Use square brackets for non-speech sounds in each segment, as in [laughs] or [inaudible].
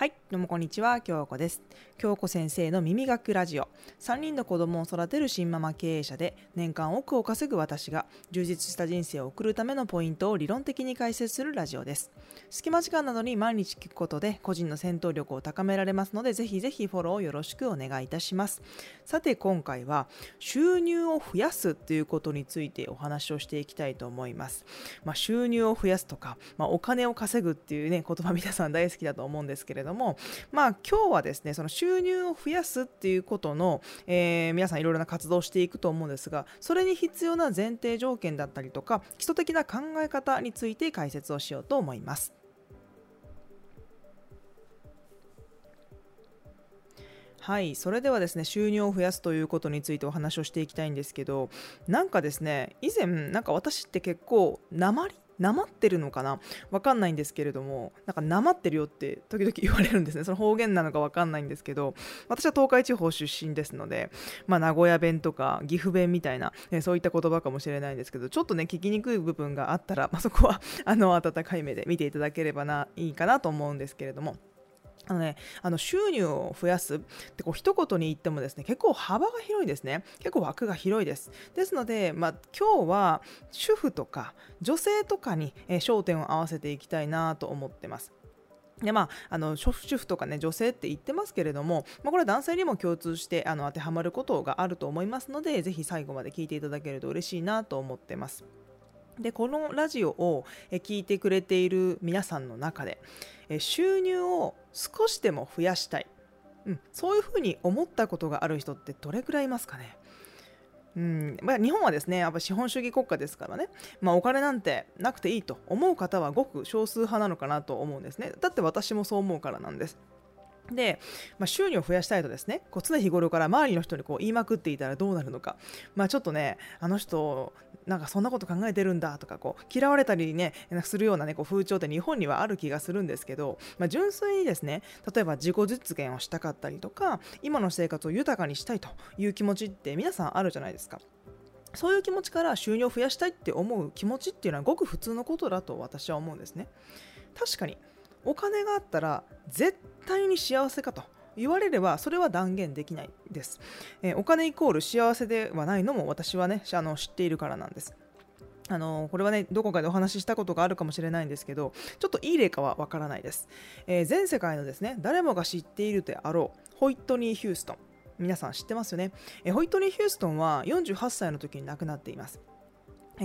はい、どうもこんにちは、京子です。京子先生の耳学ラジオ。3人の子供を育てる新ママ経営者で、年間億を稼ぐ私が、充実した人生を送るためのポイントを理論的に解説するラジオです。隙間時間などに毎日聞くことで、個人の戦闘力を高められますので、ぜひぜひフォローをよろしくお願いいたします。さて、今回は、収入を増やすということについてお話をしていきたいと思います。まあ、収入を増やすとか、まあ、お金を稼ぐっていうね、言葉皆さん大好きだと思うんですけれども、まあ、今日はですねその収入を増やすっていうことの、えー、皆さんいろいろな活動をしていくと思うんですがそれに必要な前提条件だったりとか基礎的な考え方について解説をしようと思います。はいそれではですね収入を増やすということについてお話をしていきたいんですけどなんかですね以前なんか私って結構鉛なまってるのかな？わかんないんですけれどもなんかなまってるよって時々 [laughs] 言われるんですねその方言なのかわかんないんですけど私は東海地方出身ですので、まあ、名古屋弁とか岐阜弁みたいな、ね、そういった言葉かもしれないんですけどちょっとね聞きにくい部分があったら、まあ、そこはあの温かい目で見ていただければないいかなと思うんですけれども。あのね、あの収入を増やすってこう一言に言ってもですね結構幅が広いですね。結構枠が広いです。ですので、まあ、今日は主婦とか女性とかに、え焦点を合わせていきたいなと思ってます。でまあ、あの主婦とか、ね、女性って言ってますけれども、まあ、これは男性にも共通してあの当てはまることがあると思いますのでぜひ最後まで聞いていただけると嬉しいなと思ってます。でこのラジオを聞いてくれている皆さんの中で収入を少しでも増やしたい、うん、そういうふうに思ったことがある人ってどれくらいいますかね。うんまあ、日本はですねやっぱ資本主義国家ですからね、まあ、お金なんてなくていいと思う方はごく少数派なのかなと思うんですね。だって私もそう思うからなんです。で、まあ、収入を増やしたいとですねこう常日頃から周りの人にこう言いまくっていたらどうなるのか、まあ、ちょっとねあの人なんかそんなこと考えてるんだとかこう嫌われたりねするような、ね、こう風潮って日本にはある気がするんですけど、まあ、純粋にですね例えば自己実現をしたかったりとか今の生活を豊かにしたいという気持ちって皆さんあるじゃないですか。そういう気持ちから収入を増やしたいって思う気持ちっていうのはごく普通のことだと私は思うんですね。確かにお金があったら絶対に幸せかと言われればそれは断言できないです、えー、お金イコール幸せではないのも私はねあの知っているからなんです。あのこれはねどこかでお話ししたことがあるかもしれないんですけどちょっといい例かはわからないです、えー、全世界のですね誰もが知っているであろうホイットニー・ヒューストン。皆さん知ってますよね、えー、ホイットニー・ヒューストンは48歳の時に亡くなっています。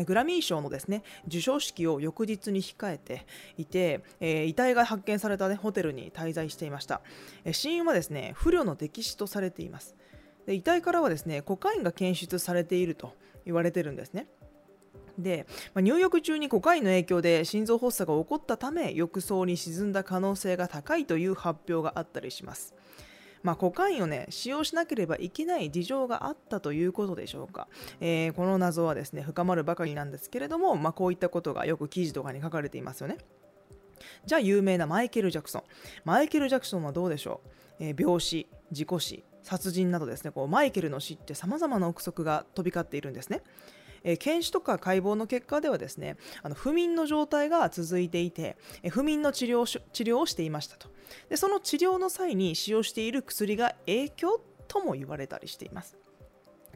グラミー賞のですね授賞式を翌日に控えていて、えー、遺体が発見された、ね、ホテルに滞在していました、えー、死因はですね不慮の溺死とされています。で遺体からはですねコカインが検出されていると言われてるんですね。で、まあ、入浴中にコカインの影響で心臓発作が起こったため浴槽に沈んだ可能性が高いという発表があったりします。まあ、コカインをね使用しなければいけない事情があったということでしょうか、えー、この謎はですね深まるばかりなんですけれども、まあ、こういったことがよく記事とかに書かれていますよね。じゃあ有名なマイケル・ジャクソン。マイケル・ジャクソンはどうでしょう、えー、病死事故死殺人などですねこうマイケルの死ってさまざまな憶測が飛び交っているんですね。え検視とか解剖の結果ではですねあの不眠の状態が続いていて、え不眠の治療治療をしていましたと。でその治療の際に使用している薬が影響とも言われたりしています。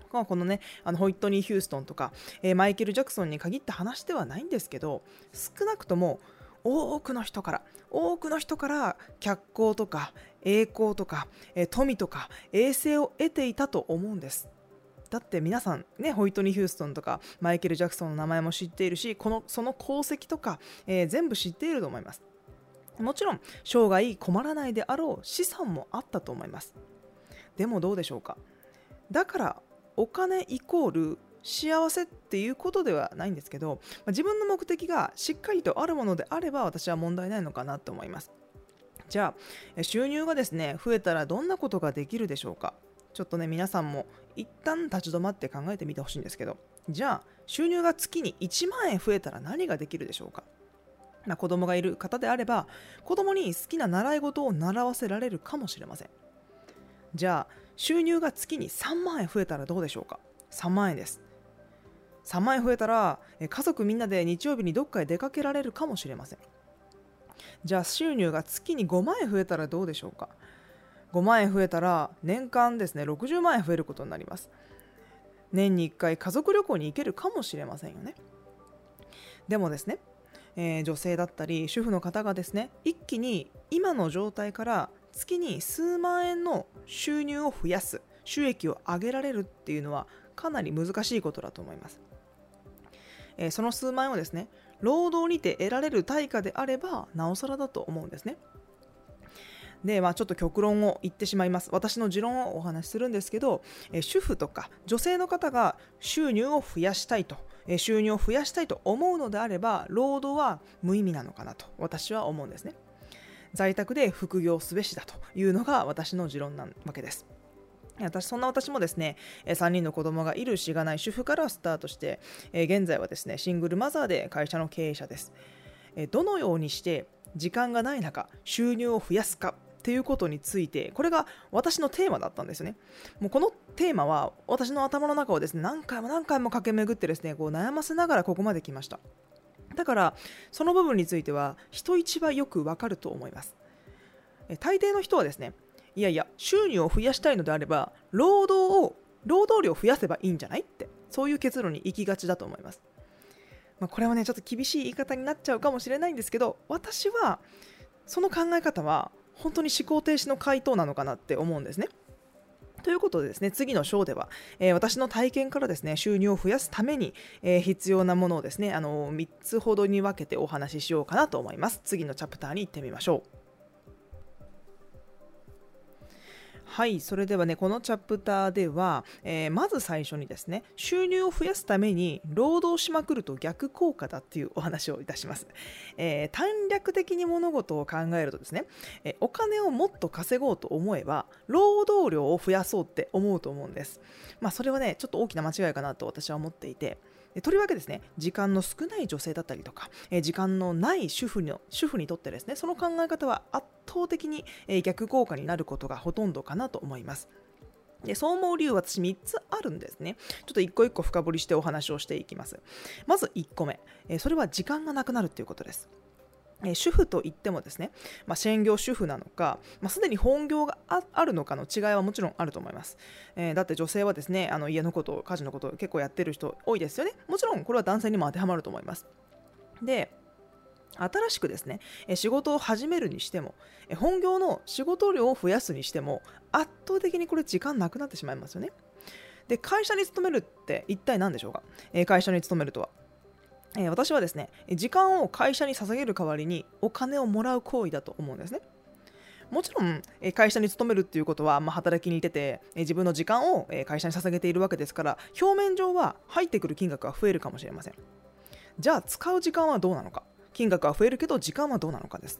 このねあのホイットニー・ヒューストンとか、え、マイケル・ジャクソンに限った話ではないんですけど少なくとも多くの人から多くの人から脚光とか栄光とか、え、富とか衛星を得ていたと思うんです。だって皆さんねホイトニー・ヒューストンとかマイケル・ジャクソンの名前も知っているしこのその功績とか、えー、全部知っていると思います。もちろん生涯困らないであろう資産もあったと思います。でもどうでしょうか。だからお金イコール幸せっていうことではないんですけど自分の目的がしっかりとあるものであれば私は問題ないのかなと思います。じゃあ収入がですね増えたらどんなことができるでしょうか。ちょっとね皆さんも一旦立ち止まって考えてみてほしいんですけどじゃあ収入が月に1万円増えたら何ができるでしょうか？まあ、子供がいる方であれば子供に好きな習い事を習わせられるかもしれません。じゃあ収入が月に3万円増えたらどうでしょうか？3万円です。3万円増えたら家族みんなで日曜日にどっかへ出かけられるかもしれません。じゃあ収入が月に5万円増えたらどうでしょうか？5万円増えたら年間ですね60万円増えることになります。年に1回家族旅行に行けるかもしれませんよね。でもですね、えー、女性だったり主婦の方がですね一気に今の状態から月に数万円の収入を増やす収益を上げられるっていうのはかなり難しいことだと思います、えー、その数万円をですね労働にて得られる対価であればなおさらだと思うんですね。で、まあ、ちょっと極論を言ってしまいます。私の持論をお話しするんですけど、え主婦とか女性の方が収入を増やしたいと、え収入を増やしたいと思うのであれば、労働は無意味なのかなと私は思うんですね。在宅で副業すべしだというのが私の持論なわけです。私そんな私もですね3人の子供がいるしがない主婦からスタートして現在はですねシングルマザーで会社の経営者ですどのようにして時間がない中収入を増やすかっていうことについてこれが私のテーマだったんですよね。もうこのテーマは私の頭の中をですね何回も何回も駆け巡ってですねこう悩ませながらここまで来ました。だからその部分については人一倍よくわかると思います。大抵の人はですねいやいや収入を増やしたいのであれば労働を労働量を増やせばいいんじゃない？ってそういう結論に行きがちだと思います、まあ、これはねちょっと厳しい言い方になっちゃうかもしれないんですけど私はその考え方は本当に思考停止の回答なのかなって思うんですね。ということでですね、次の章では、えー、私の体験からですね、収入を増やすために、えー、必要なものをですね、あのー、3つほどに分けてお話ししようかなと思います。次のチャプターに行ってみましょう。はいそれではねこのチャプターでは、えー、まず最初にですね収入を増やすために労働しまくると逆効果だっていうお話をいたします、えー、短絡的に物事を考えるとですね、えー、お金をもっと稼ごうと思えば労働量を増やそうって思うと思うんです。まあそれはねちょっと大きな間違いかなと私は思っていて。とりわけですね時間の少ない女性だったりとか、え時間のない主婦の主婦にとってですねその考え方は圧倒的に、え逆効果になることがほとんどかなと思います。でそう思う理由は私3つあるんですね。ちょっと1個1個深掘りしてお話をしていきます。まず1個目、えそれは時間がなくなるということです。え主婦といってもですね、まあ、専業主婦なのか、まあ、すでに本業があるのかの違いはもちろんあると思います、えー、だって女性はですねあの家のこと家事のこと結構やってる人多いですよね。もちろんこれは男性にも当てはまると思います。で新しくですね仕事を始めるにしても本業の仕事量を増やすにしても圧倒的にこれ時間なくなってしまいますよね。で会社に勤めるって一体何でしょうか？会社に勤めるとはえー、私はですね時間を会社に捧げる代わりにお金をもらう行為だと思うんですね。もちろん会社に勤めるっていうことは、まあ、働きに出て自分の時間を会社に捧げているわけですから表面上は入ってくる金額は増えるかもしれません。じゃあ使う時間はどうなのか。金額は増えるけど時間はどうなのかです。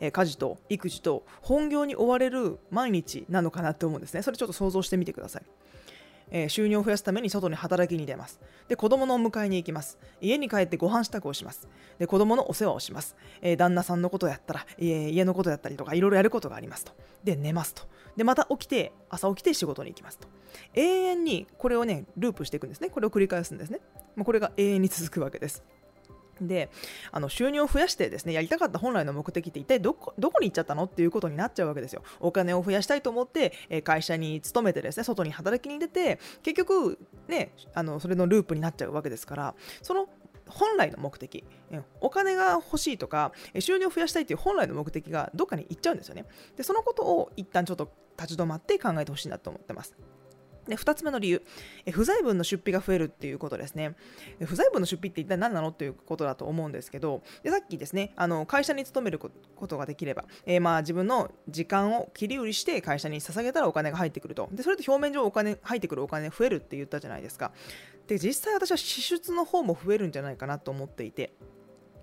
家事と育児と本業に追われる毎日なのかなって思うんですね。それちょっと想像してみてください。えー、収入を増やすために外に働きに出ます。で、子供のお迎えに行きます。家に帰ってご飯支度をします。で、子供のお世話をします。えー、旦那さんのことやったら、えー、家のことやったりとか、いろいろやることがありますと。で、寝ますと。で、また起きて、朝起きて仕事に行きますと。永遠にこれをね、ループしていくんですね。これを繰り返すんですね。まあ、これが永遠に続くわけです。であの収入を増やしてですねやりたかった本来の目的って一体どこどこに行っちゃったのっていうことになっちゃうわけですよ。お金を増やしたいと思って、え会社に勤めてですね外に働きに出て結局ねあのそれのループになっちゃうわけですからその本来の目的お金が欲しいとか収入を増やしたいという本来の目的がどっかに行っちゃうんですよね。でそのことを一旦ちょっと立ち止まって考えてほしいなと思ってます。で2つ目の理由え、不在分の出費が増えるっていうことですね。不在分の出費って一体何なのっていうことだと思うんですけど、でさっきですね、あの会社に勤めることができれば、えー、まあ自分の時間を切り売りして会社に捧げたらお金が入ってくると。で、それと表面上お金、入ってくるお金増えるって言ったじゃないですか。で、実際私は支出の方も増えるんじゃないかなと思っていて、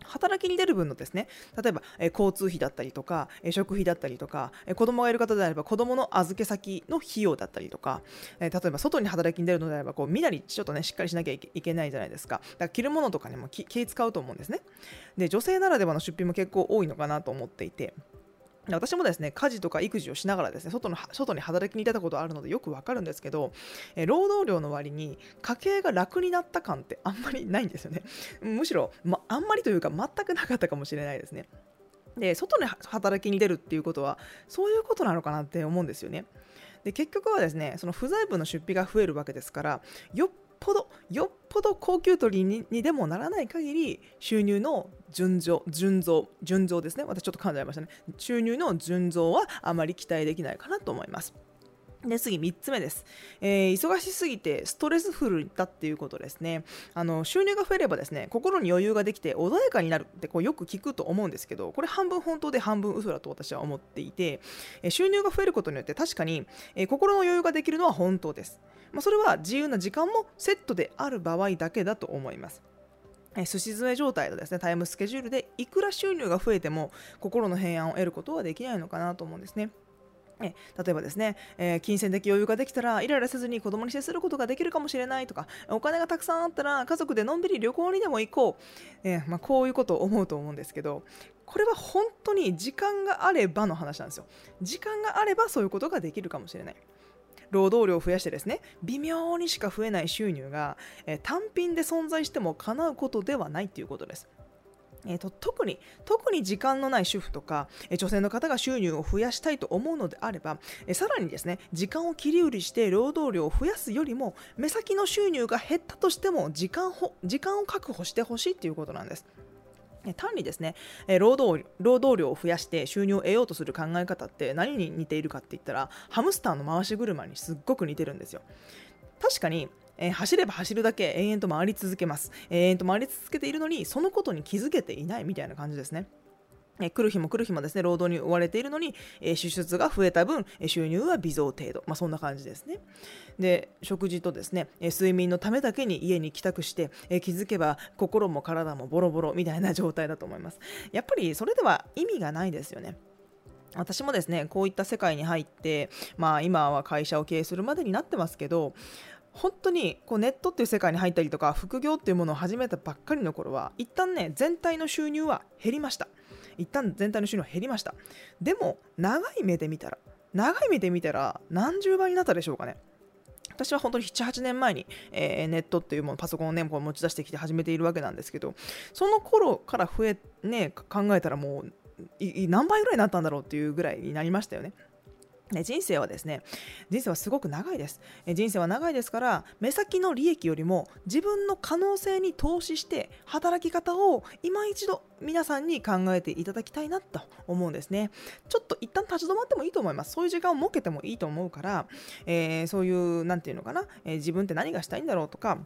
働きに出る分のですね例えば、え交通費だったりとか、え食費だったりとか、え子供がいる方であれば子供の預け先の費用だったりとか、え例えば外に働きに出るのであればこう身なりちょっとねしっかりしなきゃいけないじゃないですか。だから着るものとかにも気使うと思うんですね。で女性ならではの出費も結構多いのかなと思っていて。私もですね家事とか育児をしながらですね外の外に働きに出たことあるのでよくわかるんですけど、え労働量の割に家計が楽になった感ってあんまりないんですよねむしろ、ま、あんまりというか全くなかったかもしれないですねで外に働きに出るっていうことはそういうことなのかなって思うんですよね。で結局はですねその不在分の出費が増えるわけですからよっぽどよっぽど高級取りにでもならない限り収入の順増順増順増ですね私ちょっと考えましたね収入の順増はあまり期待できないかなと思います。で次3つ目です、えー、忙しすぎてストレスフルだっていうことですね。あの収入が増えればですね心に余裕ができて穏やかになるってこうよく聞くと思うんですけどこれ半分本当で半分嘘だと私は思っていて、えー、収入が増えることによって確かに、えー、心の余裕ができるのは本当です、まあ、それは自由な時間もセットである場合だけだと思います。すし詰め状態のですねタイムスケジュールでいくら収入が増えても心の平安を得ることはできないのかなと思うんですね。え例えばですね、えー、金銭的余裕ができたらイライラせずに子供に接することができるかもしれないとかお金がたくさんあったら家族でのんびり旅行にでも行こう、えー、まあ、こういうことを思うと思うんですけどこれは本当に時間があればの話なんですよ。時間があればそういうことができるかもしれない。労働量を増やしてですね微妙にしか増えない収入が、えー、単品で存在しても叶うことではないということです。えーと、特に特に時間のない主婦とか、えー、女性の方が収入を増やしたいと思うのであれば、えー、さらにですね時間を切り売りして労働量を増やすよりも目先の収入が減ったとしても時間ほ時間を確保してほしいということなんです。単にですね労働労働量を増やして収入を得ようとする考え方って何に似ているかって言ったらハムスターの回し車にすっごく似てるんですよ確かにえー、走れば走るだけ延々と回り続けます。延々と回り続けているのに、そのことに気づけていないみたいな感じですね。来る日も来る日もですね、労働に追われているのに、支出が増えた分、収入は微増程度。まあ、そんな感じですね。で、食事とですね、睡眠のためだけに家に帰宅して、気づけば心も体もボロボロみたいな状態だと思います。やっぱりそれでは意味がないですよね。私もですね、こういった世界に入って、まあ今は会社を経営するまでになってますけど、本当にこうネットっていう世界に入ったりとか副業っていうものを始めたばっかりの頃は一旦ね全体の収入は減りました。一旦全体の収入は減りました。でも長い目で見たら長い目で見たら何十倍になったでしょうかね。私は本当に78年前に、えー、ネットっていうものパソコンをねこう持ち出してきて始めているわけなんですけどその頃から増えね考えたらもう何倍ぐらいになったんだろうっていうぐらいになりましたよね。人生はですね人生はすごく長いです。人生は長いですから目先の利益よりも自分の可能性に投資して働き方を今一度皆さんに考えていただきたいなと思うんですね。ちょっと一旦立ち止まってもいいと思います。そういう時間を設けてもいいと思うから、えー、そういう何て言うのかな、えー、自分って何がしたいんだろうとか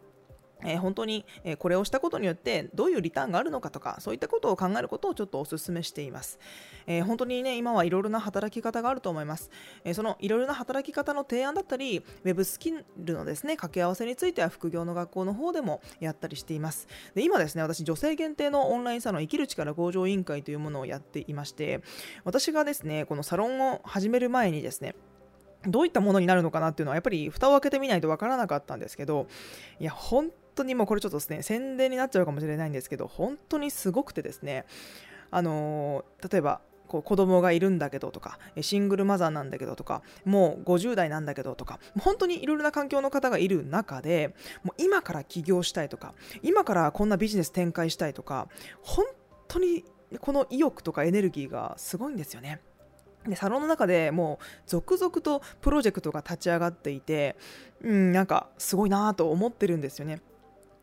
えー、本当に、えこれをしたことによってどういうリターンがあるのかとかそういったことを考えることをちょっとお勧めしています、えー、本当にね今はいろいろな働き方があると思います、えー、そのいろいろな働き方の提案だったりウェブスキルのですね掛け合わせについては副業の学校の方でもやったりしています。で今ですね私女性限定のオンラインサロン生きる力向上委員会というものをやっていまして私がですねこのサロンを始める前にですねどういったものになるのかなっていうのはやっぱり蓋を開けてみないとわからなかったんですけどいや本当にもうこれちょっとですね宣伝になっちゃうかもしれないんですけど本当にすごくてですねあのー、例えばこう子供がいるんだけどとかシングルマザーなんだけどとかもう50代なんだけどとか本当にいろいろな環境の方がいる中でもう今から起業したいとか今からこんなビジネス展開したいとか本当にこの意欲とかエネルギーがすごいんですよね。でサロンの中でもう続々とプロジェクトが立ち上がっていて、うん、なんかすごいなと思ってるんですよね。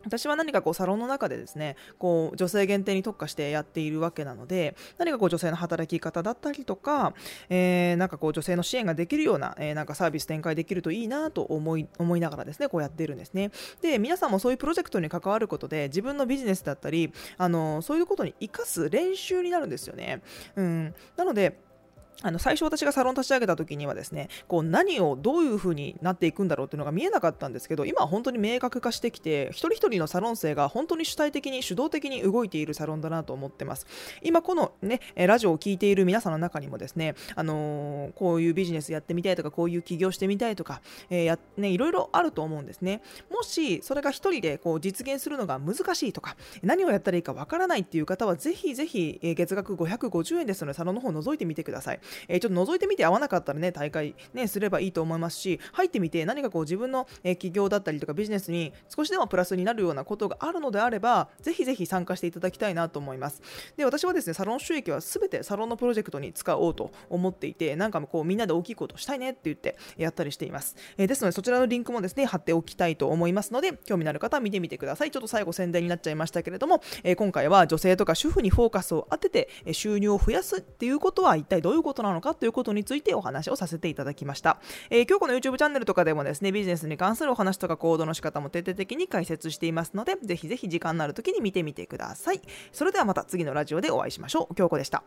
私は何かこうサロンの中でですねこう女性限定に特化してやっているわけなので何かこう女性の働き方だったりとか、えー、なんかこう女性の支援ができるような,、えー、なんかサービス展開できるといいなと思い思いながらですねこうやっているんですね。で皆さんもそういうプロジェクトに関わることで自分のビジネスだったりあのそういうことに生かす練習になるんですよね、うん、なのであの最初私がサロン立ち上げた時にはですねこう何をどういう風になっていくんだろうっていうのが見えなかったんですけど今は本当に明確化してきて一人一人のサロン生が本当に主体的に主導的に動いているサロンだなと思ってます。今このねラジオを聴いている皆さんの中にもですね、あのー、こういうビジネスやってみたいとかこういう起業してみたいとか、えー、やね、いろいろあると思うんですね。もしそれが一人でこう実現するのが難しいとか何をやったらいいかわからないっていう方はぜひぜひ月額550円ですのでサロンの方を覗いてみてください。えー、ちょっと覗いてみて合わなかったらね大会ねすればいいと思いますし入ってみて何かこう自分の、え企業だったりとかビジネスに少しでもプラスになるようなことがあるのであればぜひぜひ参加していただきたいなと思います。で私はですねサロン収益は全てサロンのプロジェクトに使おうと思っていてなんかこうみんなで大きいことしたいねって言ってやったりしています、えー、ですのでそちらのリンクもですね貼っておきたいと思いますので興味のある方は見てみてください。ちょっと最後宣伝になっちゃいましたけれども、えー、今回は女性とか主婦にフォーカスを当てて収入を増やすっていうことは一体どういうことことなのかということについてお話をさせていただきました、えー、今日この YouTube チャンネルとかでもですねビジネスに関するお話とか行動の仕方も徹底的に解説していますのでぜひぜひ時間のある時に見てみてください。それではまた次のラジオでお会いしましょう。京子でした。